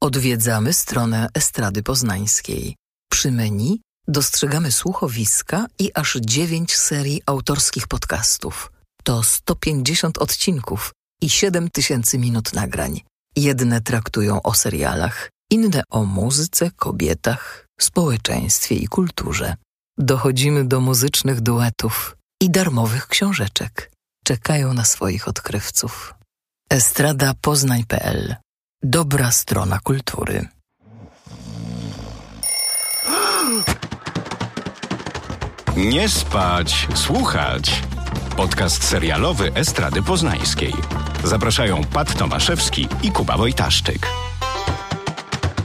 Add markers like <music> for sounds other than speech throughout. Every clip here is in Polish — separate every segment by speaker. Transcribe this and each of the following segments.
Speaker 1: Odwiedzamy stronę Estrady Poznańskiej. Przy menu dostrzegamy słuchowiska i aż dziewięć serii autorskich podcastów. To 150 odcinków i 7 tysięcy minut nagrań. Jedne traktują o serialach, inne o muzyce, kobietach, społeczeństwie i kulturze. Dochodzimy do muzycznych duetów i darmowych książeczek. Czekają na swoich odkrywców. Estrada Poznań.pl Dobra strona kultury.
Speaker 2: Nie spać, słuchać. Podcast serialowy Estrady Poznańskiej. Zapraszają Pat Tomaszewski i Kuba Wojtaszczyk.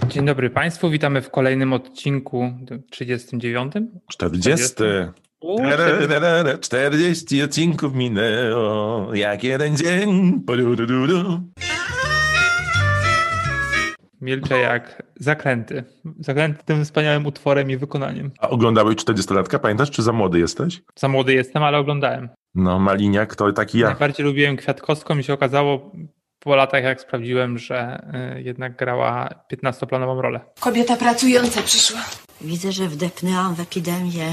Speaker 3: Dzień dobry Państwu, witamy w kolejnym odcinku 39.
Speaker 4: 40. 40, 40 odcinków minęło, jak jeden dzień.
Speaker 3: Milczę jak zakręty. Zakręty tym wspaniałym utworem i wykonaniem.
Speaker 4: A oglądałeś 40-latka, pamiętasz, czy za młody jesteś?
Speaker 3: Za młody jestem, ale oglądałem.
Speaker 4: No, Maliniak to taki ja.
Speaker 3: Najbardziej lubiłem Kwiatkowską i się okazało po latach, jak sprawdziłem, że y, jednak grała 15-planową rolę.
Speaker 5: Kobieta pracująca przyszła.
Speaker 6: Widzę, że wdepnęłam w epidemię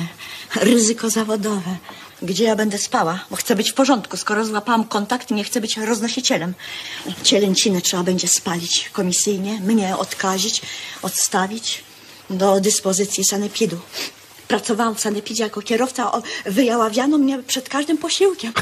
Speaker 6: ryzyko zawodowe. Gdzie ja będę spała? Bo chcę być w porządku. Skoro złapałam kontakt, nie chcę być roznosicielem. Cielęcinę trzeba będzie spalić komisyjnie, mnie odkazić, odstawić do dyspozycji sanepidu. Pracowałam w sanepidzie jako kierowca. Wyjaławiano mnie przed każdym posiłkiem.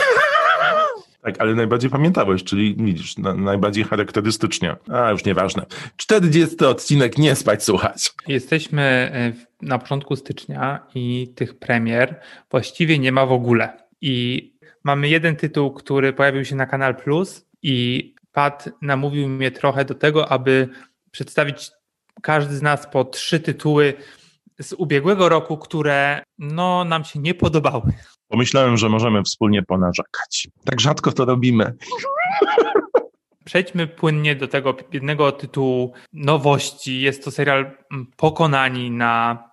Speaker 4: Tak, ale najbardziej pamiętałeś, czyli widzisz, na, najbardziej charakterystycznie. A, już nieważne. 40 odcinek, nie spać, słuchać.
Speaker 3: Jesteśmy y, w- na początku stycznia i tych premier właściwie nie ma w ogóle. I mamy jeden tytuł, który pojawił się na Kanal Plus i Pat namówił mnie trochę do tego, aby przedstawić każdy z nas po trzy tytuły z ubiegłego roku, które no, nam się nie podobały.
Speaker 4: Pomyślałem, że możemy wspólnie ponarzekać. Tak rzadko to robimy.
Speaker 3: Przejdźmy płynnie do tego jednego tytułu nowości. Jest to serial Pokonani na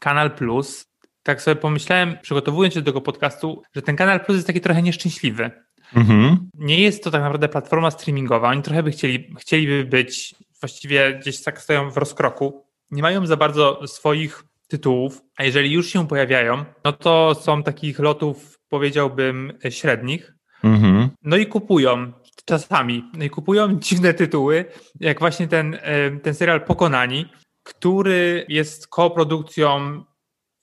Speaker 3: Kanal Plus. Tak sobie pomyślałem, przygotowując się do tego podcastu, że ten Kanal Plus jest taki trochę nieszczęśliwy.
Speaker 4: Mhm.
Speaker 3: Nie jest to tak naprawdę platforma streamingowa. Oni trochę by chcieli, chcieliby być, właściwie gdzieś tak stoją w rozkroku. Nie mają za bardzo swoich tytułów, a jeżeli już się pojawiają, no to są takich lotów, powiedziałbym, średnich.
Speaker 4: Mhm.
Speaker 3: No i kupują czasami. No i kupują <laughs> dziwne tytuły, jak właśnie ten, e, ten serial Pokonani, który jest koprodukcją,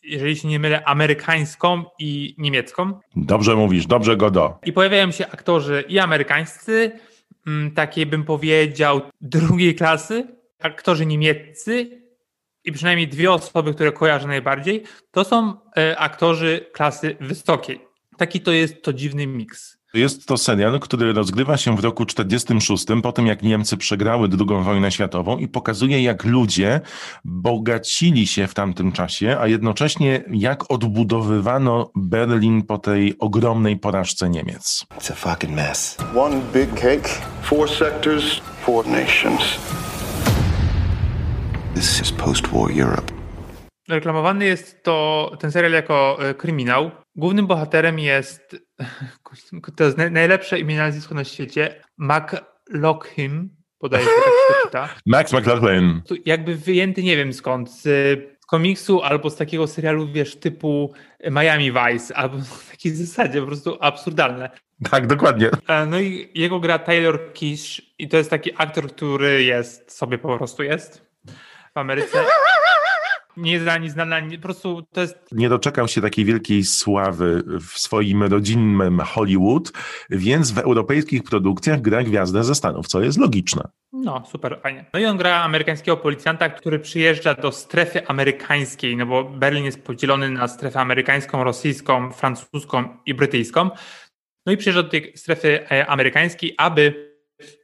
Speaker 3: jeżeli się nie mylę, amerykańską i niemiecką.
Speaker 4: Dobrze mówisz, dobrze go do.
Speaker 3: I pojawiają się aktorzy i amerykańscy, mm, takiej bym powiedział drugiej klasy, aktorzy niemieccy i przynajmniej dwie osoby, które kojarzę najbardziej, to są e, aktorzy klasy wysokiej. Taki to jest to dziwny miks.
Speaker 4: Jest to serial, który rozgrywa się w roku 46, po tym jak Niemcy przegrały II wojnę światową i pokazuje jak ludzie bogacili się w tamtym czasie, a jednocześnie jak odbudowywano Berlin po tej ogromnej porażce Niemiec.
Speaker 7: It's a fucking mess.
Speaker 8: One big cake, four sectors, four nations.
Speaker 7: This is post-war Europe.
Speaker 3: Reklamowany jest to ten serial jako e, kryminał. Głównym bohaterem jest <laughs> to jest naj- najlepsze imię nazwisko na świecie McLaughlin, podaje się tak czyta. <laughs>
Speaker 4: Max McLaughlin.
Speaker 3: Jakby wyjęty nie wiem skąd, z z komiksu albo z takiego serialu, wiesz, typu Miami Vice, albo <laughs> w takiej zasadzie po prostu absurdalne.
Speaker 4: Tak, dokładnie.
Speaker 3: E, No i jego gra Taylor Kish i to jest taki aktor, który jest, sobie po prostu jest w Ameryce. Nie znana, nie znana, nie, po prostu to jest
Speaker 4: Nie doczekał się takiej wielkiej sławy w swoim rodzinnym Hollywood, więc w europejskich produkcjach gra gwiazdę ze Stanów, co jest logiczne.
Speaker 3: No, super, fajnie. No i on gra amerykańskiego policjanta, który przyjeżdża do strefy amerykańskiej, no bo Berlin jest podzielony na strefę amerykańską, rosyjską, francuską i brytyjską. No i przyjeżdża do tej strefy e, amerykańskiej, aby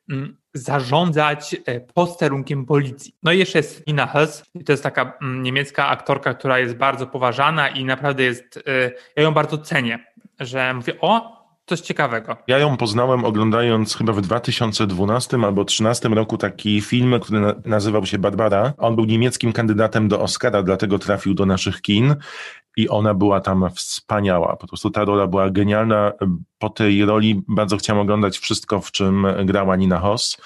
Speaker 3: mm, zarządzać e, posterunkiem policji. No i jeszcze jest Nina Hess, to jest taka mm, niemiecka aktorka, która jest bardzo poważana i naprawdę jest, e, ja ją bardzo cenię, że mówię, o, coś ciekawego.
Speaker 4: Ja ją poznałem oglądając chyba w 2012 albo 2013 roku taki film, który na nazywał się Barbara. On był niemieckim kandydatem do Oscara, dlatego trafił do naszych kin i ona była tam wspaniała. Po prostu ta rola była genialna. Po tej roli bardzo chciałem oglądać wszystko, w czym grała Nina Hoss.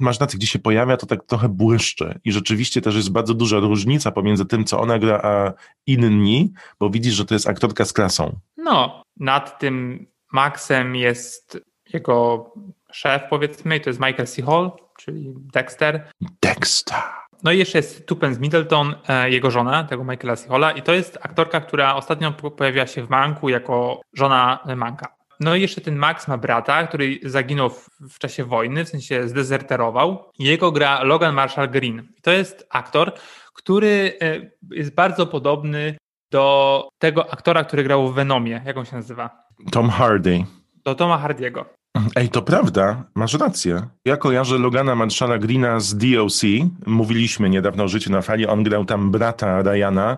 Speaker 4: Masz rację, gdzie się pojawia, to tak trochę błyszczy. I rzeczywiście też jest bardzo duża różnica pomiędzy tym, co ona gra, a inni, bo widzisz, że to jest aktorka z klasą.
Speaker 3: No, nad tym Maxem jest jego szef, powiedzmy, to jest Michael C. Hall, czyli Dexter.
Speaker 4: Dexter.
Speaker 3: No i jeszcze jest Tupence Middleton, e, jego żona, tego Michaela C. Halla i to jest aktorka, która ostatnio pojawiła się w Manku jako żona Manka. No i jeszcze ten Max ma brata, który zaginął w, w czasie wojny, w sensie zdezerterował. Jego gra Logan Marshall Green. To jest aktor, który e, jest bardzo podobny do tego aktora, który grał w Venomie. Jak on się nazywa?
Speaker 4: Tom Hardy.
Speaker 3: Do Toma Hardiego.
Speaker 4: Ej, to prawda, masz rację. Ja kojarzę Logana Marshalla Greena z DOC. Mówiliśmy niedawno o życiu na fali. On grał tam brata Ryana,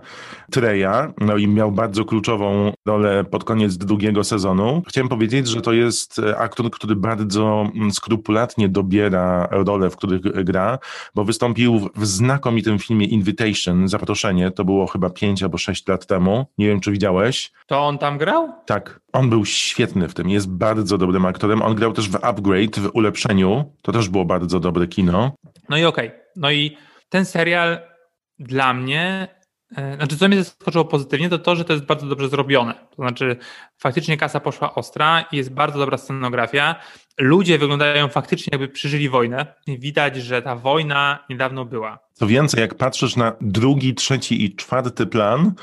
Speaker 4: Treya, no i miał bardzo kluczową rolę pod koniec drugiego sezonu. Chciałem powiedzieć, że to jest aktor, który bardzo mm, skrupulatnie dobiera role, w których gra, bo wystąpił w znakomitym filmie Invitation, Zaproszenie. To było chyba 5 albo 6 lat temu. Nie wiem, czy widziałeś.
Speaker 3: To on tam grał?
Speaker 4: Tak. On był świetny w tym, jest bardzo dobrym aktorem. On grał też w Upgrade, w Ulepszeniu. To też było bardzo dobre kino.
Speaker 3: No i okej. Okay. No i ten serial dla mnie, e, znaczy co mnie zaskoczyło pozytywnie, to to, że to jest bardzo dobrze zrobione. To znaczy faktycznie kasa poszła ostra i jest bardzo dobra scenografia. Ludzie wyglądają faktycznie jakby przeżyli wojnę. Widać, że ta wojna niedawno była.
Speaker 4: Co więcej, jak patrzysz na drugi, trzeci i czwarty plan,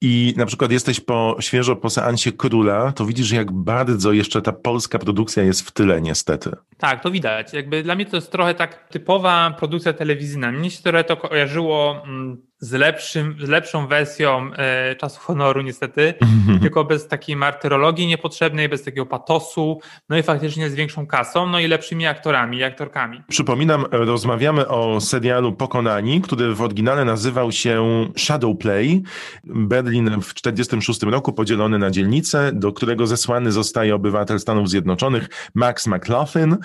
Speaker 4: i na przykład jesteś po, świeżo po seansie Króla, to widzisz, jak bardzo jeszcze ta polska produkcja jest w tyle, niestety.
Speaker 3: Tak, to widać. Jakby dla mnie to jest trochę tak typowa produkcja telewizyjna. Mnie się trochę to kojarzyło mm, z, lepszym, z lepszą wersją e, czasu honoru, niestety, tylko bez takiej martyrologii niepotrzebnej, bez takiego patosu, no i faktycznie z większą kasą, no i lepszymi aktorami i aktorkami.
Speaker 4: Przypominam, rozmawiamy o serialu Pokonani, który w oryginale nazywał się Shadowplay. Berlin w 1946 roku podzielony na dzielnice, do którego zesłany zostaje obywatel Stanów Zjednoczonych Max McLaughlin.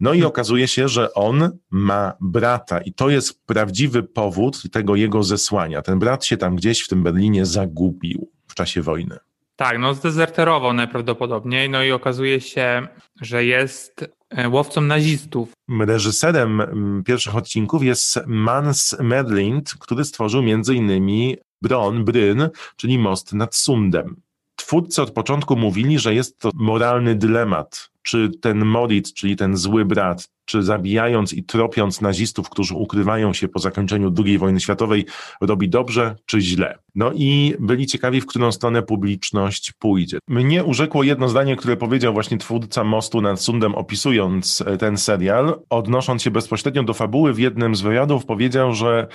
Speaker 4: No i okazuje się, że on ma brata i to jest prawdziwy powód tego jego zesłania Ten brat się tam gdzieś w tym Berlinie zagubił w czasie wojny.
Speaker 3: Tak, no zdezerterował najprawdopodobniej, no i okazuje się, że jest e, łowcą nazistów.
Speaker 4: Reżyserem pierwszych odcinków jest Mans Merlind, który stworzył między innymi Bron, Bryn, czyli most nad Sundem. Twórcy od początku mówili, że jest to moralny dylemat, czy ten Moritz, czyli ten zły brat, czy zabijając i tropiąc nazistów, którzy ukrywają się po zakończeniu II wojny światowej, robi dobrze czy źle. No i byli ciekawi, w którą stronę publiczność pójdzie. Mnie urzekło jedno zdanie, które powiedział właśnie twórca Mostu nad Sundem, opisując ten serial, odnosząc się bezpośrednio do fabuły w jednym z wywiadów, powiedział, że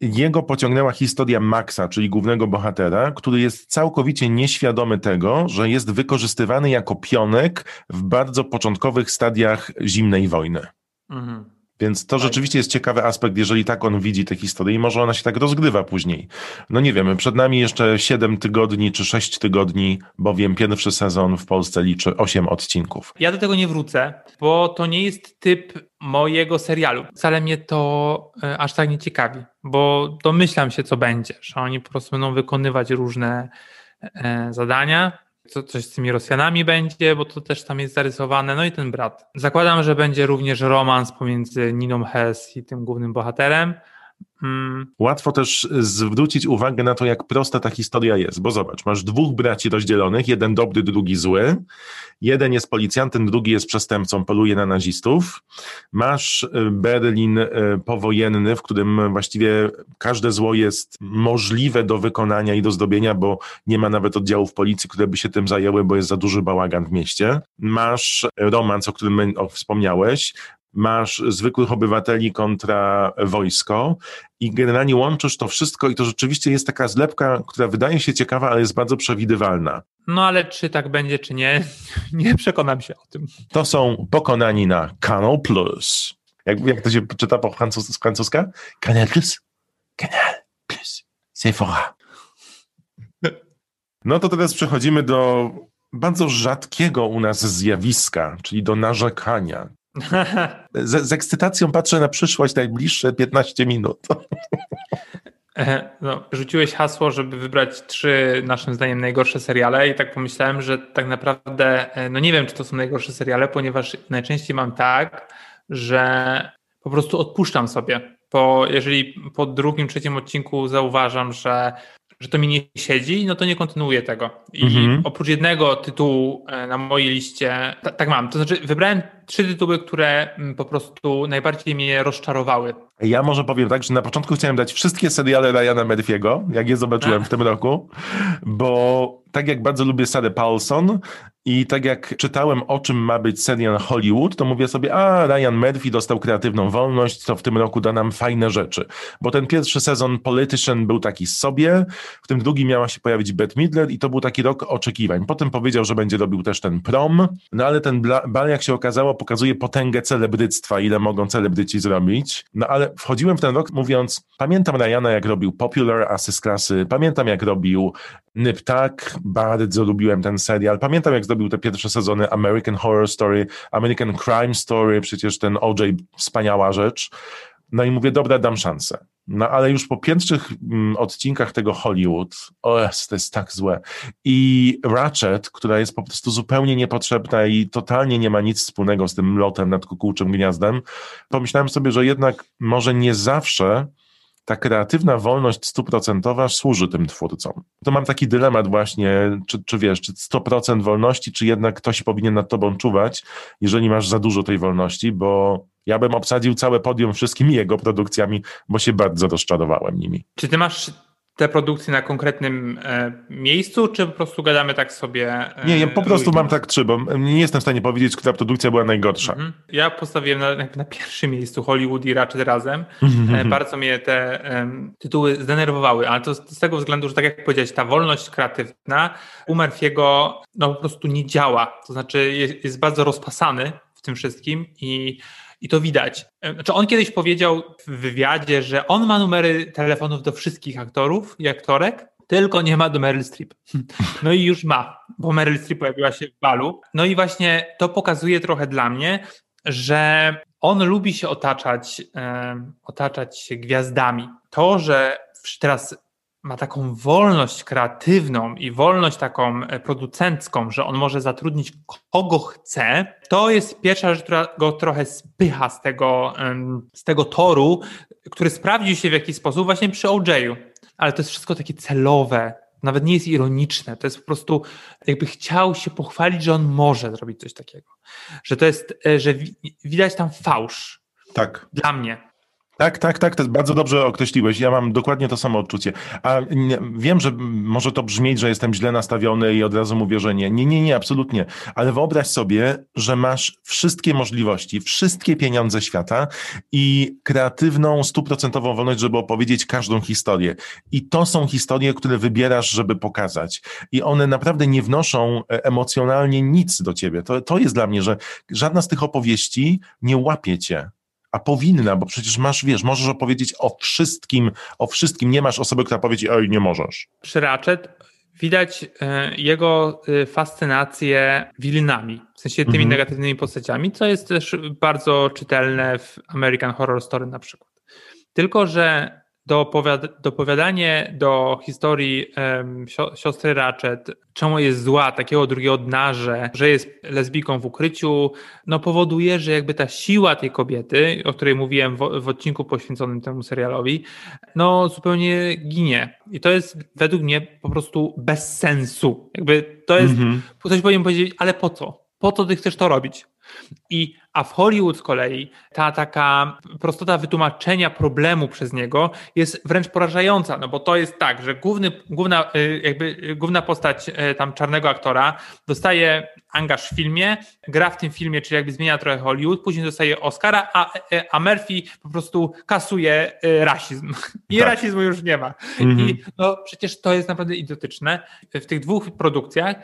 Speaker 4: jego pociągnęła historia Maxa, czyli głównego bohatera, który jest całkowicie nieświadomy tego, że jest wykorzystywany jako pionek w bardzo początkowych stadiach zimnej wojny. Mhm. Więc to rzeczywiście jest ciekawy aspekt, jeżeli tak on widzi tę historię i może ona się tak rozgrywa później. No nie wiemy, przed nami jeszcze 7 tygodni czy 6 tygodni, bowiem pierwszy sezon w Polsce liczy 8 odcinków.
Speaker 3: Ja do tego nie wrócę, bo to nie jest typ mojego serialu. Wcale mnie to e, aż tak nie ciekawi, bo domyślam się, co będzie, że oni po prostu będą wykonywać różne e, zadania, co, coś z tymi Rosjanami będzie, bo to też tam jest zarysowane, no i ten brat. Zakładam, że będzie również romans pomiędzy Niną Hess i tym głównym bohaterem.
Speaker 4: Mm. Łatwo też zwrócić uwagę na to, jak prosta ta historia jest, bo zobacz, masz dwóch braci rozdzielonych, jeden dobry, drugi zły, jeden jest policjantem, drugi jest przestępcą, poluje na nazistów, masz y, Berlin y, powojenny, w którym właściwie każde zło jest możliwe do wykonania i do zdobienia, bo nie ma nawet oddziałów policji, które by się tym zajęły, bo jest za duży bałagan w mieście. Masz romans, o którym wspomniałeś, masz zwykłych obywateli kontra wojsko i generalnie łączysz to wszystko i to rzeczywiście jest taka zlepka, która wydaje się ciekawa, ale jest bardzo przewidywalna.
Speaker 3: No ale czy tak będzie, czy nie, <laughs> nie przekonam się o tym.
Speaker 4: To są pokonani na Canal Plus. Jak, jak to się czyta po francus, z francuska? Canal Plus. Canal Plus. C'est fora. No to teraz przechodzimy do bardzo rzadkiego u nas zjawiska, czyli do narzekania. Z, z ekscytacją patrzę na przyszłość najbliższe 15 minut. <laughs>
Speaker 3: No, rzuciłeś hasło, żeby wybrać trzy, naszym zdaniem, najgorsze seriale, i tak pomyślałem, że tak naprawdę, e, no nie wiem, czy to są najgorsze seriale, ponieważ najczęściej mam tak, że po prostu odpuszczam sobie. Bo jeżeli po drugim, trzecim odcinku zauważam, że że to mi nie siedzi, no to nie kontynuuję tego. I mhm. oprócz jednego tytułu e, na mojej liście, tak mam, to znaczy wybrałem trzy tytuły, które mm, po prostu najbardziej mnie rozczarowały.
Speaker 4: Ja może powiem tak, że na początku chciałem dać wszystkie seriale Ryana Murphy'ego, jak je zobaczyłem A. w tym roku, bo tak jak bardzo lubię Sarah Paulson i tak jak czytałem o czym ma być serial Hollywood, to mówię sobie, a Ryan Murphy dostał kreatywną wolność, co w tym roku da nam fajne rzeczy. Bo ten pierwszy sezon Politician był taki sobie, w tym drugim miała się pojawić Bette Midler i to był taki rok oczekiwań. Potem powiedział, że będzie robił też ten prom, no ale ten bal, jak się okazało, pokazuje potęgę celebryctwa, ile mogą celebryci zrobić. No ale wchodziłem w ten rok mówiąc, pamiętam Ryana jak robił Popular, Asy z klasy, pamiętam jak robił Nyptak, bardzo lubiłem ten serial. Pamiętam, jak zdobił te pierwsze sezony American Horror Story, American Crime Story, przecież ten OJ, wspaniała rzecz. No i mówię, dobra, dam szansę. No ale już po pierwszych mm, odcinkach tego Hollywood, o, to jest tak złe. I Ratchet, która jest po prostu zupełnie niepotrzebna i totalnie nie ma nic wspólnego z tym lotem nad kukułczym gniazdem, pomyślałem sobie, że jednak może nie zawsze ta kreatywna wolność stuprocentowa służy tym twórcom. To mam taki dylemat właśnie, czy, czy wiesz, czy 100% wolności, czy jednak ktoś powinien nad tobą czuwać, jeżeli masz za dużo tej wolności, bo ja bym obsadził całe podium wszystkimi jego produkcjami, bo się bardzo rozczarowałem nimi.
Speaker 3: Czy ty masz te produkcje na konkretnym e, miejscu, czy po prostu gadamy tak sobie?
Speaker 4: E, nie, ja po prostu mam tak trzy, bo nie jestem w stanie powiedzieć, która produkcja była najgorsza. Mhm.
Speaker 3: Ja postawiłem na, na, pierwszym miejscu Hollywood i Ratchet razem. Mhm. E, bardzo mnie te tytuły zdenerwowały, ale to z, z, tego względu, że tak jak powiedziałeś, ta wolność kreatywna u Murphy'ego no, po prostu nie działa. To znaczy jest, jest bardzo rozpasany w tym wszystkim i i to widać. Znaczy on kiedyś powiedział w wywiadzie, że on ma numery telefonów do wszystkich aktorów i aktorek, tylko nie ma do Meryl Streep. <laughs> No i już ma, bo Meryl Streep pojawiła się w balu. No i właśnie to pokazuje trochę dla mnie, że on lubi się otaczać, e, otaczać się gwiazdami. To, że teraz ma taką wolność kreatywną i wolność taką e, producencką, że on może zatrudnić kogo chce, to jest pierwsza rzecz, która go trochę spycha z tego, z tego toru, który sprawdził się w jakiś sposób właśnie przy OJ-u. Ale to jest wszystko takie celowe, nawet nie jest ironiczne, to jest po prostu jakby chciał się pochwalić, że on może zrobić coś takiego. Że to jest, e, że widać tam fałsz.
Speaker 4: Tak.
Speaker 3: Dla mnie.
Speaker 4: Tak, tak, tak, to bardzo dobrze określiłeś. Ja mam dokładnie to samo odczucie. A nie, wiem, że może to brzmieć, że jestem źle nastawiony i od razu mówię, że nie. Nie, nie, nie, absolutnie. Ale wyobraź sobie, że masz wszystkie możliwości, wszystkie pieniądze świata i kreatywną, stuprocentową wolność, żeby opowiedzieć każdą historię. I to są historie, które wybierasz, żeby pokazać. I one naprawdę nie wnoszą e, emocjonalnie nic do ciebie. To, to jest dla mnie, że żadna z tych opowieści nie łapie cię a powinna, bo przecież masz, wiesz, możesz opowiedzieć o wszystkim, o wszystkim, nie masz osoby, która powie ci, oj, nie możesz.
Speaker 3: Przy Ratchet widać e, jego e, fascynację wilinami, w sensie tymi mhm. negatywnymi postaciami, co jest też bardzo czytelne w American Horror Story na przykład. Tylko, że dopowiadanie do historii um, siostry Ratchet, czemu jest zła, takiego drugiego dna, że, że jest lesbijką w ukryciu, no powoduje, że jakby ta siła tej kobiety, o której mówiłem w, w odcinku poświęconym temu serialowi, no zupełnie ginie. I to jest według mnie po prostu bez sensu. Jakby to jest, mm -hmm. ktoś powinien powiedzieć, ale po co? Po co ty chcesz to robić? I, a w Hollywood z kolei ta taka prostota wytłumaczenia problemu przez niego jest wręcz porażająca, no bo to jest tak, że główny, główna, y, jakby główna postać y, tam czarnego aktora dostaje angaż w filmie, gra w tym filmie, czyli jakby zmienia trochę Hollywood, później dostaje Oscara, a, y, a Murphy po prostu kasuje rasizm. I tak. rasizmu już nie ma. Mhm. I no przecież to jest naprawdę idiotyczne. W tych dwóch produkcjach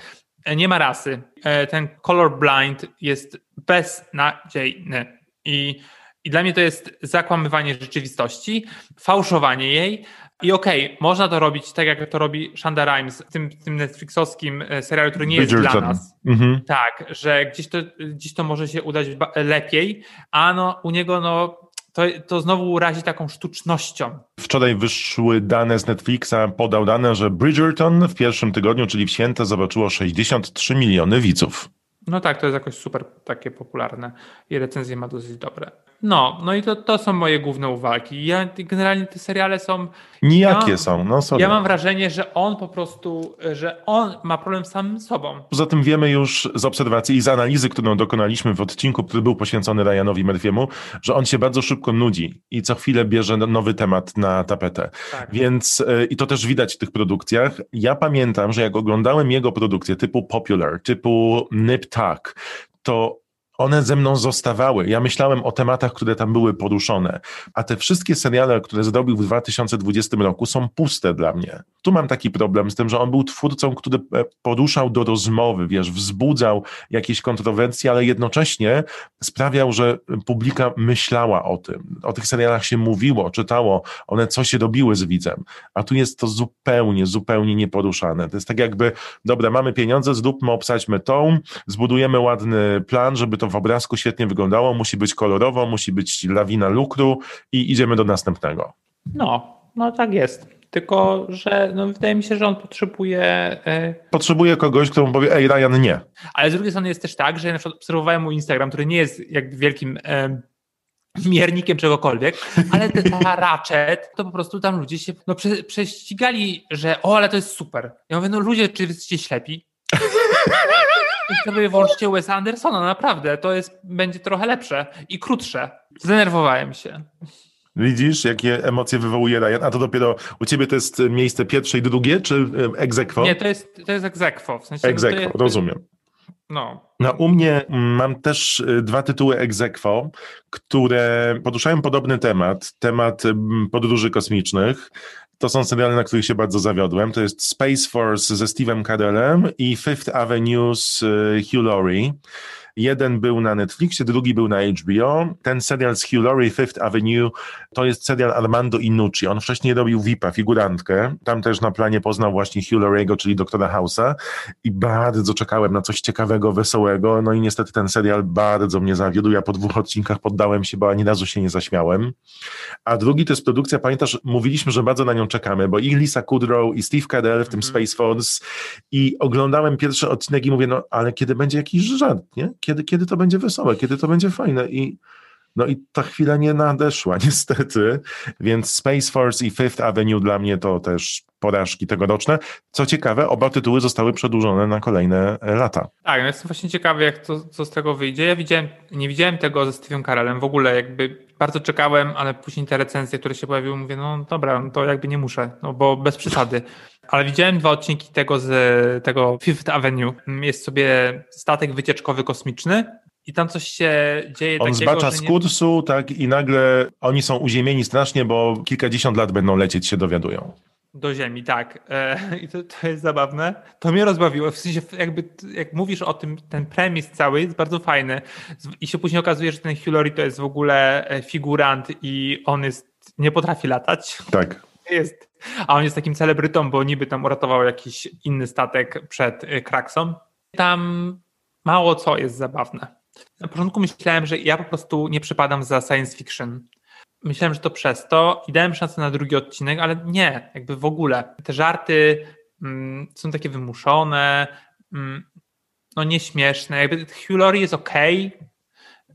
Speaker 3: nie ma rasy. E, ten color blind jest beznadziejny. I, I dla mnie to jest zakłamywanie rzeczywistości, fałszowanie jej. I okej, okay, można to robić tak, jak to robi Shonda Rhimes w tym, tym Netflixowskim e, serialu, który nie jest dla nas. Mhm. Tak, że gdzieś to, gdzieś to może się udać lepiej, a no, u niego no, to, to znowu razi taką sztucznością.
Speaker 4: Wczoraj wyszły dane z Netflixa, podał dane, że Bridgerton w pierwszym tygodniu, czyli w święte, zobaczyło 63 miliony widzów.
Speaker 3: No tak, to jest jakoś super takie popularne i recenzje ma dosyć dobre. No, no i to, to są moje główne uwagi. Ja, generalnie te seriale są.
Speaker 4: Nijakie ja, są, no sorry.
Speaker 3: Ja mam wrażenie, że on po prostu, że on ma problem z samym sobą.
Speaker 4: Poza tym wiemy już z obserwacji i z analizy, którą dokonaliśmy w odcinku, który był poświęcony Ryanowi Murphy'emu, że on się bardzo szybko nudzi i co chwilę bierze nowy temat na tapetę. Tak. Więc e, i to też widać w tych produkcjach. Ja pamiętam, że jak oglądałem jego produkcje typu Popular, typu Nip Tuck, to one ze mną zostawały. Ja myślałem o tematach, które tam były poruszone, a te wszystkie seriale, które zrobił w 2020 roku, są puste dla mnie. Tu mam taki problem z tym, że on był twórcą, który e, poruszał do rozmowy, wiesz, wzbudzał jakieś kontrowersje, ale jednocześnie sprawiał, że publika myślała o tym. O tych serialach się mówiło, czytało, one coś robiły z widzem, a tu jest to zupełnie, zupełnie nieporuszane. To jest tak jakby, dobra, mamy pieniądze, zróbmy, obsadźmy tą, zbudujemy ładny plan, żeby to to w obrazku świetnie wyglądało, musi być kolorowo, musi być lawina lukru i idziemy do następnego.
Speaker 3: No, no tak jest. Tylko, że no, wydaje mi się, że on potrzebuje.
Speaker 4: E... Potrzebuje kogoś, kto mu powie, ej, Ryan, nie.
Speaker 3: Ale z drugiej strony jest też tak, że ja na przykład obserwowałem mój Instagram, który nie jest jakby wielkim. E miernikiem czegokolwiek, ale ta Ratchet, to po prostu tam ludzie się no, prze, prześcigali, że o, ale to jest super. Ja mówię, no ludzie, czy jesteście ślepi? Sobie włączcie Wesa Andersona, naprawdę, to jest, będzie trochę lepsze i krótsze. Zdenerwowałem się.
Speaker 4: Widzisz, jakie emocje wywołuje Ryan? A to dopiero u ciebie to jest miejsce pierwsze i drugie, czy egzekwo?
Speaker 3: Nie, to jest, to jest egzekwo. W sensie,
Speaker 4: egzekwo, jest, rozumiem.
Speaker 3: No.
Speaker 4: no. U mnie mam też y, dwa tytuły egzekwo, które poruszają podobny temat, temat podróży kosmicznych. To są seriale, na których się bardzo zawiodłem. To jest Space Force ze Steve'em Carellem i Fifth Avenue z y, Hugh Laurie. Jeden był na Netflixie, drugi był na HBO. Ten serial z Hugh Laurie, Fifth Avenue, to jest serial Armando Inucci. On wcześniej robił VIP-a, figurantkę. Tam też na planie poznał właśnie Hugh Lauriego, czyli doktora House'a i bardzo czekałem na coś ciekawego, wesołego. No i niestety ten serial bardzo mnie zawiódł. Ja po dwóch odcinkach poddałem się, bo ani razu się nie zaśmiałem. A drugi to jest produkcja, pamiętasz, mówiliśmy, że bardzo na nią czekamy, bo i Lisa Kudrow, i Steve Carell w tym mm. Space Force i oglądałem pierwszy odcinek i mówię, no ale kiedy będzie jakiś żart, nie? Kiedy, kiedy to będzie wesołe, kiedy to będzie fajne i no i ta chwila nie nadeszła <laughs> niestety, więc Space Force i Fifth Avenue dla mnie to też porażki tegoroczne. Co ciekawe, oba tytuły zostały przedłużone na kolejne lata.
Speaker 3: Tak, no jestem właśnie ciekawy, jak to, co z tego wyjdzie. Ja widziałem, nie widziałem tego ze Steven Carellem w ogóle, jakby bardzo czekałem, ale później te recenzje, które się pojawiły, mówię, no dobra, no to jakby nie muszę, no bo bez przesady. Ale widziałem dwa odcinki tego z tego Fifth Avenue. Jest sobie statek wycieczkowy kosmiczny i tam coś się dzieje
Speaker 4: On
Speaker 3: takiego,
Speaker 4: zbacza z kursu, tak, i nagle oni są uziemieni strasznie, bo kilkadziesiąt lat będą lecieć, się dowiadują.
Speaker 3: Do ziemi, tak. E, <laughs> I to, to jest zabawne. To mnie rozbawiło. W sensie, jakby, jak mówisz o tym, ten premis cały jest bardzo fajny. I się później okazuje, że ten Hillary to jest w ogóle e, figurant i on jest, nie potrafi latać.
Speaker 4: Tak.
Speaker 3: Jest, a on jest takim celebrytą, bo niby tam uratował jakiś inny statek przed e, kraksą. Tam mało co jest zabawne. Na początku myślałem, że ja po prostu nie przypadam za science fiction. Myślałem, że to przez to i dałem szansę na drugi odcinek, ale nie, jakby w ogóle. Te żarty mm, są takie wymuszone, mm, no nieśmieszne. Jakby Hugh Laurie jest ok.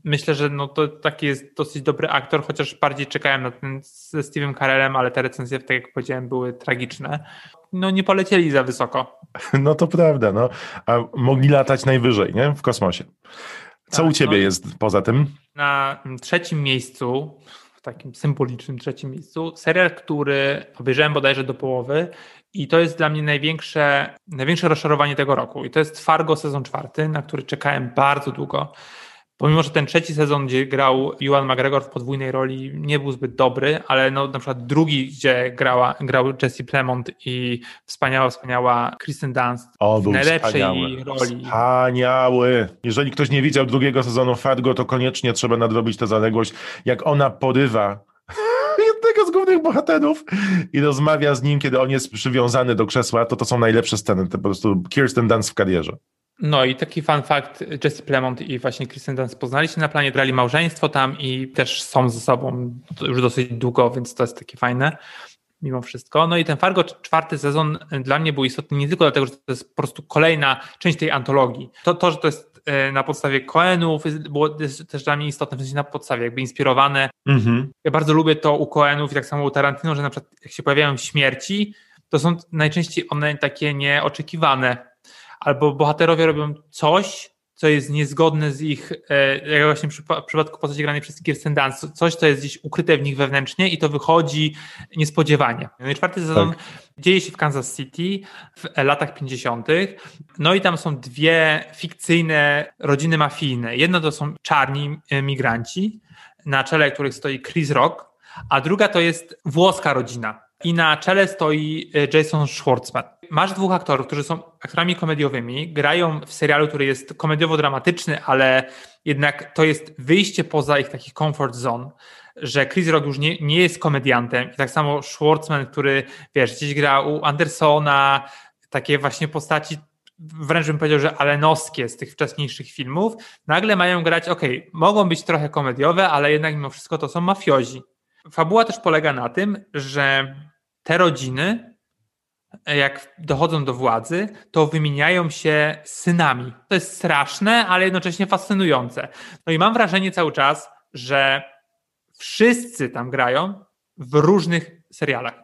Speaker 3: Myślę, że no to taki jest dosyć dobry aktor, chociaż bardziej czekałem na ten ze Steve'em Carellem, ale te recenzje, tak jak powiedziałem, były tragiczne. No nie polecieli za wysoko. <laughs>
Speaker 4: No to prawda, no. A mogli latać najwyżej, nie? W kosmosie. Co tak, u ciebie no, jest poza tym?
Speaker 3: Na trzecim miejscu, w takim symbolicznym trzecim miejscu, serial, który obejrzałem bodajże do połowy i to jest dla mnie największe, największe rozczarowanie tego roku. I to jest Fargo sezon czwarty, na który czekałem bardzo długo. Pomimo, że ten trzeci sezon, gdzie grał Ewan McGregor w podwójnej roli, nie był zbyt dobry, ale no, na przykład drugi, gdzie grała, grał Jesse Plemont i wspaniała, wspaniała Kristen Dunst
Speaker 4: O,
Speaker 3: w najlepszej
Speaker 4: wspaniały.
Speaker 3: roli.
Speaker 4: Wspaniały. Jeżeli ktoś nie widział drugiego sezonu Fargo, to koniecznie trzeba nadrobić tę zaległość. Jak ona porywa <laughs> jednego z głównych bohaterów i rozmawia z nim, kiedy on jest przywiązany do krzesła, to to są najlepsze sceny. To po prostu Kirsten Dunst w karierze.
Speaker 3: No i taki fun fact, Jesse Plemont i właśnie Kristen Dunst poznali się na planie, grali małżeństwo tam i też są ze sobą już dosyć długo, więc to jest takie fajne mimo wszystko. No i ten Fargo czwarty sezon dla mnie był istotny nie tylko dlatego, że to jest po prostu kolejna część tej antologii. To, to że to jest e, na podstawie Coenów było też dla mnie istotne, w sensie na podstawie jakby inspirowane.
Speaker 4: Mhm.
Speaker 3: Ja bardzo lubię to u Coenów i tak samo u Tarantino, że na przykład jak się pojawiają śmierci, to są najczęściej one takie nieoczekiwane albo bohaterowie robią coś, co jest niezgodne z ich, e, jak właśnie w przypadku postaci granej przez Kirsten Dunst, coś, co jest gdzieś ukryte w nich wewnętrznie i to wychodzi niespodziewanie. No i czwarty sezon tak. dzieje się w Kansas City w latach 50. No i tam są dwie fikcyjne rodziny mafijne. Jedno to są czarni migranci, na czele których stoi Chris Rock, a druga to jest włoska rodzina. I na czele stoi e, Jason Schwartzman masz dwóch aktorów, którzy są aktorami komediowymi, grają w serialu, który jest komediowo-dramatyczny, ale jednak to jest wyjście poza ich takich comfort zone, że Chris Rock już nie, nie jest komediantem i tak samo Schwartzman, który wiesz, gdzieś gra u Andersona, takie właśnie postaci wręcz bym powiedział, że alenowskie z tych wcześniejszych filmów, nagle mają grać, ok, mogą być trochę komediowe, ale jednak mimo wszystko to są mafiozi. Fabuła też polega na tym, że te rodziny jak dochodzą do władzy, to wymieniają się synami. To jest straszne, ale jednocześnie fascynujące. No i mam wrażenie cały czas, że wszyscy tam grają w różnych serialach.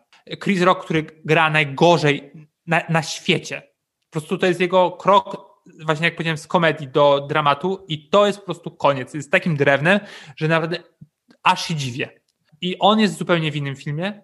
Speaker 3: Chris Rock, który gra najgorzej na, na świecie. Po prostu to jest jego krok, właśnie jak powiedziałem, z komedii do dramatu i to jest po prostu koniec. Jest takim drewnem, że naprawdę aż się dziwię. I on jest zupełnie w innym filmie.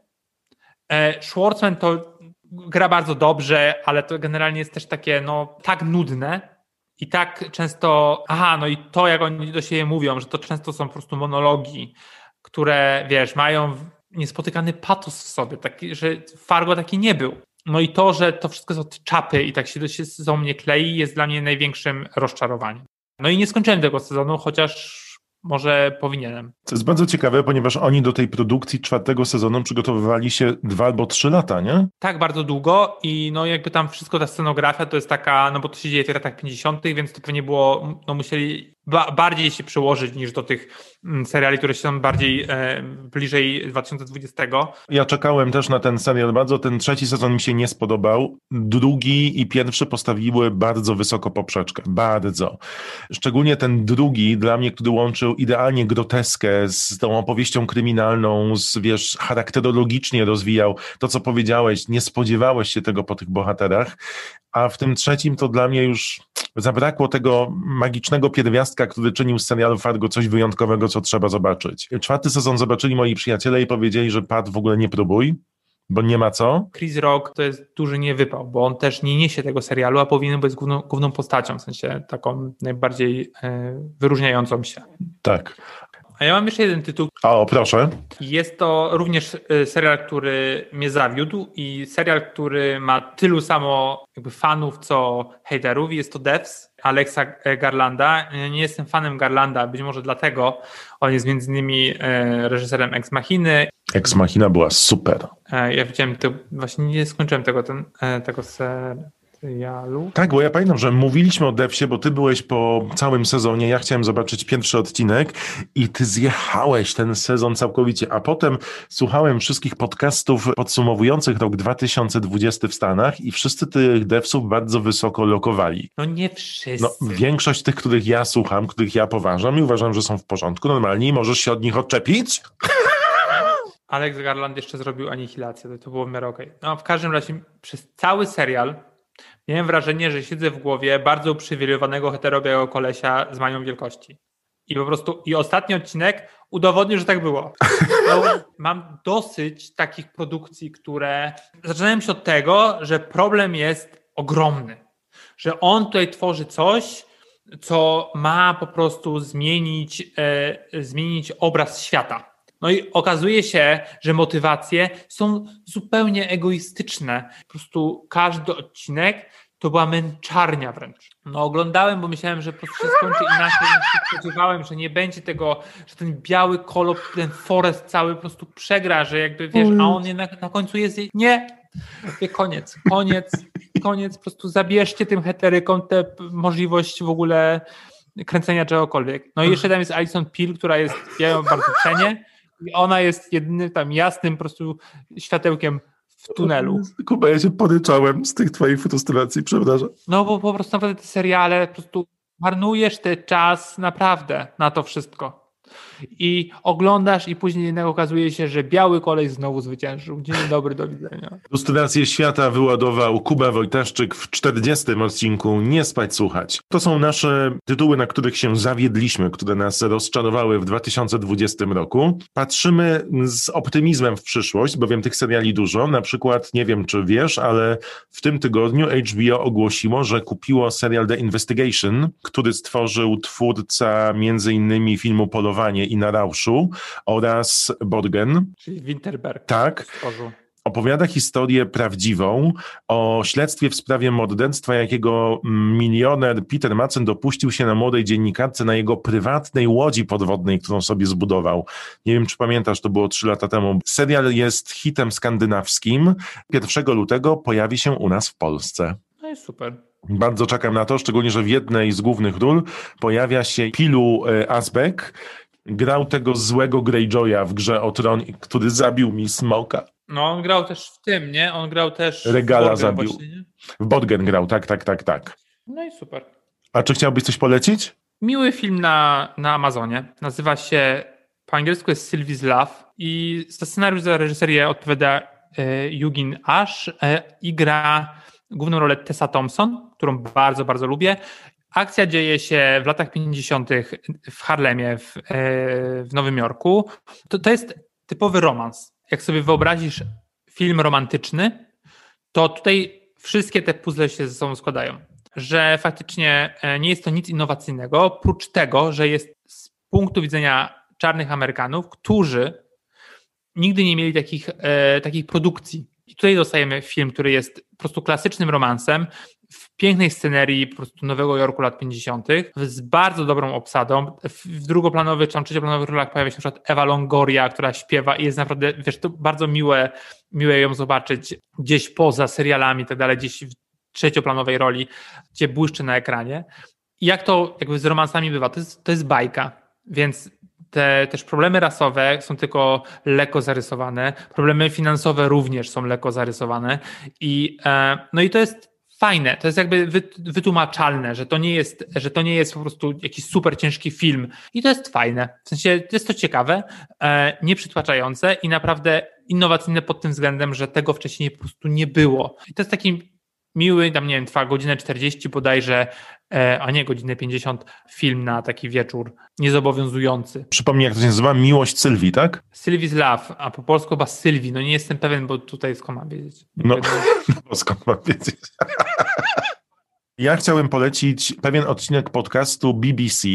Speaker 3: E, Schwartzman to gra bardzo dobrze, ale to generalnie jest też takie, no, tak nudne i tak często, aha, no i to, jak oni do siebie mówią, że to często są po prostu monologi, które, wiesz, mają niespotykany patos w sobie, taki, że Fargo taki nie był. No i to, że to wszystko od czapy i tak się do mnie klei, jest dla mnie największym rozczarowaniem. No i nie skończyłem tego sezonu, chociaż może powinienem.
Speaker 4: To jest bardzo ciekawe, ponieważ oni do tej produkcji czwartego sezonu przygotowywali się dwa albo trzy lata, nie?
Speaker 3: Tak, bardzo długo i no jakby tam wszystko, ta scenografia to jest taka, no bo to się dzieje w latach 50., więc to pewnie było, no musieli ba bardziej się przyłożyć niż do tych mm, seriali, które są bardziej e, bliżej 2020.
Speaker 4: Ja czekałem też na ten serial bardzo. Ten trzeci sezon mi się nie spodobał. Drugi i pierwszy postawiły bardzo wysoko poprzeczkę. Bardzo. Szczególnie ten drugi dla mnie, który łączył idealnie groteskę z tą opowieścią kryminalną, z, wiesz, charakterologicznie rozwijał to, co powiedziałeś. Nie spodziewałeś się tego po tych bohaterach. A w tym trzecim to dla mnie już zabrakło tego magicznego pierwiastka, który czynił z serialu Fargo coś wyjątkowego, co trzeba zobaczyć. Czwarty sezon zobaczyli moi przyjaciele i powiedzieli, że Pat w ogóle nie próbuj, bo nie ma co.
Speaker 3: Chris Rock to jest duży niewypał, bo on też nie niesie tego serialu, a powinien być główną, główną postacią, w sensie taką najbardziej e, wyróżniającą się.
Speaker 4: Tak.
Speaker 3: A ja mam jeszcze jeden tytuł.
Speaker 4: O, proszę.
Speaker 3: Jest to również y, serial, który mnie zawiódł i serial, który ma tylu samo jakby fanów, co haterów. Jest to Devs Alexa Garlanda. Nie jestem fanem Garlanda, być może dlatego. On jest między innymi y, reżyserem Ex Machiny.
Speaker 4: Ex Machina była super.
Speaker 3: E, ja widziałem to, właśnie nie skończyłem tego, ten, e, tego serialu serialu.
Speaker 4: Tak, bo ja pamiętam, że mówiliśmy o Devsie, bo ty byłeś po całym sezonie, ja chciałem zobaczyć pierwszy odcinek i ty zjechałeś ten sezon całkowicie, a potem słuchałem wszystkich podcastów podsumowujących rok 2020 w Stanach i wszyscy tych Devsów bardzo wysoko lokowali.
Speaker 3: No nie wszyscy.
Speaker 4: No, większość tych, których ja słucham, których ja poważam i uważam, że są w porządku normalnie i możesz się od nich odczepić. <laughs>
Speaker 3: Alex Garland jeszcze zrobił anihilację, to, to było w miarę okej. Okay. No, w każdym razie przez cały serial Miałem wrażenie, że siedzę w głowie bardzo uprzywilejowanego heterobiałego kolesia z manią wielkości. I po prostu, i ostatni odcinek udowodnił, że tak było. <laughs> No, mam dosyć takich produkcji, które zaczynają się od tego, że problem jest ogromny. Że on tutaj tworzy coś, co ma po prostu zmienić, e, zmienić obraz świata. No i okazuje się, że motywacje są zupełnie egoistyczne. Po prostu każdy odcinek to była męczarnia wręcz. No oglądałem, bo myślałem, że po prostu się skończy inaczej niż się spodziewałem, że nie będzie tego, że ten biały kolor, ten forest cały po prostu przegra, że jakby wiesz, a on jednak na końcu jest, nie, koniec, koniec, koniec, po prostu zabierzcie tym heterykom tę możliwość w ogóle kręcenia czegokolwiek. No i jeszcze tam jest Alison Peel, która jest, ja ją bardzo cenię i ona jest jedynym tam jasnym po prostu światełkiem w tunelu.
Speaker 4: Kuba, ja się poryczałem z tych twoich frustracji, przepraszam.
Speaker 3: No bo po prostu naprawdę te seriale, po prostu marnujesz ten czas naprawdę na to wszystko. I oglądasz i później jednak okazuje się, że biały kolej znowu zwyciężył. Dzień dobry, do widzenia.
Speaker 4: Ilustrację świata wyładował Kuba Wojtaszczyk w 40 odcinku Nie spać, słuchać. To są nasze tytuły, na których się zawiedliśmy, które nas rozczarowały w 2020 roku. Patrzymy z optymizmem w przyszłość, bowiem tych seriali dużo. Na przykład, nie wiem czy wiesz, ale w tym tygodniu HBO ogłosiło, że kupiło serial The Investigation, który stworzył twórca między innymi filmu Polowanie i na Rauszu oraz Borgen.
Speaker 3: Czyli Winterberg.
Speaker 4: Tak. Opowiada historię prawdziwą o śledztwie w sprawie morderstwa, jakiego milioner Peter Madsen dopuścił się na młodej dziennikarce na jego prywatnej łodzi podwodnej, którą sobie zbudował. Nie wiem, czy pamiętasz, to było trzy lata temu. Serial jest hitem skandynawskim. 1 lutego pojawi się u nas w Polsce.
Speaker 3: No i super.
Speaker 4: Bardzo czekam na to, szczególnie, że w jednej z głównych ról pojawia się Pilu e, Asbeck, grał tego złego Greyjoya w grze o tron, który zabił mi Smoka.
Speaker 3: No on grał też w tym, nie? On grał też
Speaker 4: Regala
Speaker 3: w
Speaker 4: zabił.
Speaker 3: właśnie, nie?
Speaker 4: W Bodgen grał, tak, tak, tak, tak.
Speaker 3: No i super.
Speaker 4: A czy chciałbyś coś polecić?
Speaker 3: Miły film na, na Amazonie. Nazywa się, po angielsku jest Sylwie's Love i za scenariusz, za reżyserię odpowiada e, Yugin Ash e, i gra główną rolę Tessa Thompson, którą bardzo, bardzo lubię. Akcja dzieje się w latach 50. w Harlemie, w, e, w Nowym Jorku. To, to jest typowy romans. Jak sobie wyobrazisz film romantyczny, to tutaj wszystkie te puzzle się ze sobą składają. Że faktycznie e, nie jest to nic innowacyjnego, oprócz tego, że jest z punktu widzenia czarnych Amerykanów, którzy nigdy nie mieli takich, e, takich produkcji. I tutaj dostajemy film, który jest po prostu klasycznym romansem, w pięknej scenerii po prostu Nowego Jorku lat 50., z bardzo dobrą obsadą. W, drugoplanowych czy trzecioplanowych rolach pojawia się na przykład Ewa Longoria, która śpiewa i jest naprawdę, wiesz, to bardzo miłe, miłe ją zobaczyć gdzieś poza serialami i tak dalej, gdzieś w trzecioplanowej roli, gdzie błyszczy na ekranie. I jak to jakby z romansami bywa, to jest, to jest bajka, więc te też problemy rasowe są tylko lekko zarysowane, problemy finansowe również są lekko zarysowane i e, no i to jest fajne, to jest jakby wy- wytłumaczalne, że to nie jest, że to nie jest po prostu jakiś super ciężki film. I to jest fajne, w sensie jest to ciekawe, e, nieprzytłaczające i naprawdę innowacyjne pod tym względem, że tego wcześniej po prostu nie było. I to jest taki miły, tam nie wiem, trwa godzinę 40 bodajże, e, a nie godzinę 50 film na taki wieczór niezobowiązujący.
Speaker 4: Przypomnij, jak to się nazywa? Miłość Sylwii, tak?
Speaker 3: Sylwie's Love, a po polsku chyba Sylwii, no nie jestem pewien, bo tutaj skąd mam wiedzieć.
Speaker 4: No, no <laughs> skąd mam wiedzieć? Ja chciałem polecić pewien odcinek podcastu BBC.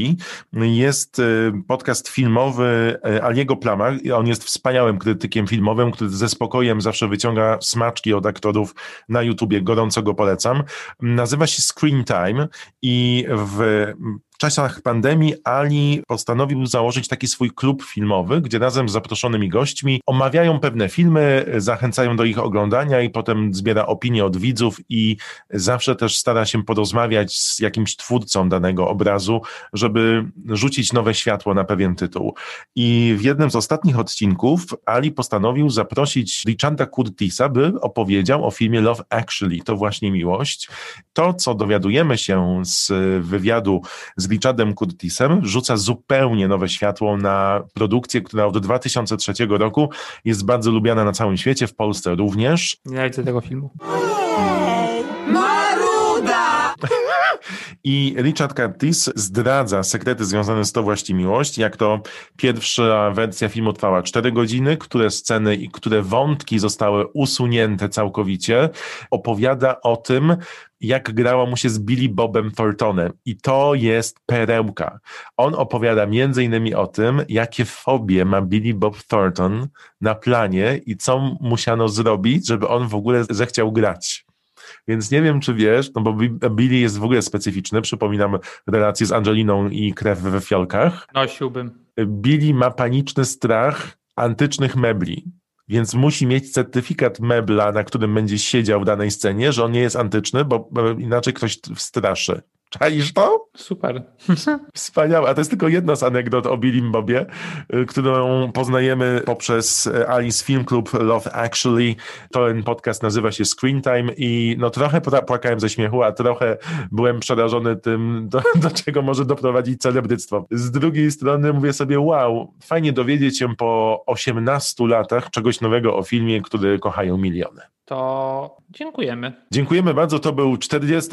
Speaker 4: Jest y, podcast filmowy y, Aliego Plama. On jest wspaniałym krytykiem filmowym, który ze spokojem zawsze wyciąga smaczki od aktorów na YouTubie. Gorąco go polecam. Nazywa się Screen Time i w czasach pandemii Ali postanowił założyć taki swój klub filmowy, gdzie razem z zaproszonymi gośćmi omawiają pewne filmy, zachęcają do ich oglądania i potem zbiera opinie od widzów i zawsze też stara się porozmawiać z jakimś twórcą danego obrazu, żeby rzucić nowe światło na pewien tytuł. I w jednym z ostatnich odcinków Ali postanowił zaprosić Richarda Curtisa, by opowiedział o filmie Love Actually, to właśnie miłość. To, co dowiadujemy się z wywiadu z Richardem Curtisem rzuca zupełnie nowe światło na produkcję, która od 2003 roku jest bardzo lubiana na całym świecie, w Polsce również.
Speaker 3: Nie widzę tego filmu.
Speaker 4: I Richard Curtis zdradza sekrety związane z to właśnie miłość, jak to pierwsza wersja filmu trwała 4 godziny, które sceny i które wątki zostały usunięte całkowicie. Opowiada o tym, jak grało mu się z Billy Bobem Thorntonem. I to jest perełka. On opowiada między innymi o tym, jakie fobie ma Billy Bob Thornton na planie i co musiano zrobić, żeby on w ogóle zechciał grać. Więc nie wiem, czy wiesz, no bo Billy jest w ogóle specyficzny. Przypominam relację z Angeliną i krew we fiolkach.
Speaker 3: Nosiłbym.
Speaker 4: Billy ma paniczny strach antycznych mebli więc musi mieć certyfikat mebla, na którym będzie siedział w danej scenie, że on nie jest antyczny, bo inaczej ktoś wstraszy. Czaisz to?
Speaker 3: Super. <laughs>
Speaker 4: Wspaniałe. A to jest tylko jedna z anegdot o Billim Bobie, y, którą poznajemy poprzez y, Alice Film Club Love Actually. Ten podcast nazywa się Screen Time i no trochę płakałem ze śmiechu, a trochę byłem przerażony tym, <laughs> do, do czego może doprowadzić celebryctwo. Z drugiej strony mówię sobie, wow, fajnie dowiedzieć się po 18 latach czegoś nowego o filmie, który kochają miliony
Speaker 3: to dziękujemy.
Speaker 4: Dziękujemy bardzo. To był 40.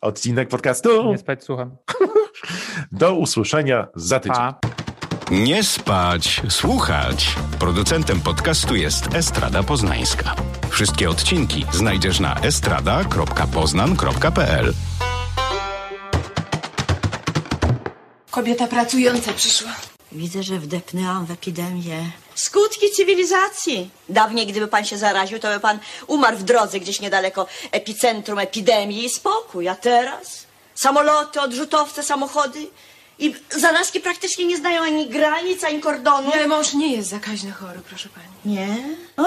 Speaker 4: odcinek podcastu.
Speaker 3: Nie spać, słucham.
Speaker 4: Do usłyszenia za tydzień. Pa.
Speaker 2: Nie spać, słuchać. Producentem podcastu jest Estrada Poznańska. Wszystkie odcinki znajdziesz na estrada.poznan.pl.
Speaker 5: Kobieta pracująca przyszła.
Speaker 6: Widzę, że wdepnęłam w epidemię. Skutki cywilizacji. Dawniej, gdyby pan się zaraził, to by pan umarł w drodze gdzieś niedaleko epicentrum epidemii i spokój. A teraz? Samoloty, odrzutowce, samochody. I zarazki praktycznie nie znają ani granic, ani kordonu.
Speaker 5: Ale mąż nie jest zakaźny chory, proszę pani.
Speaker 6: Nie? O,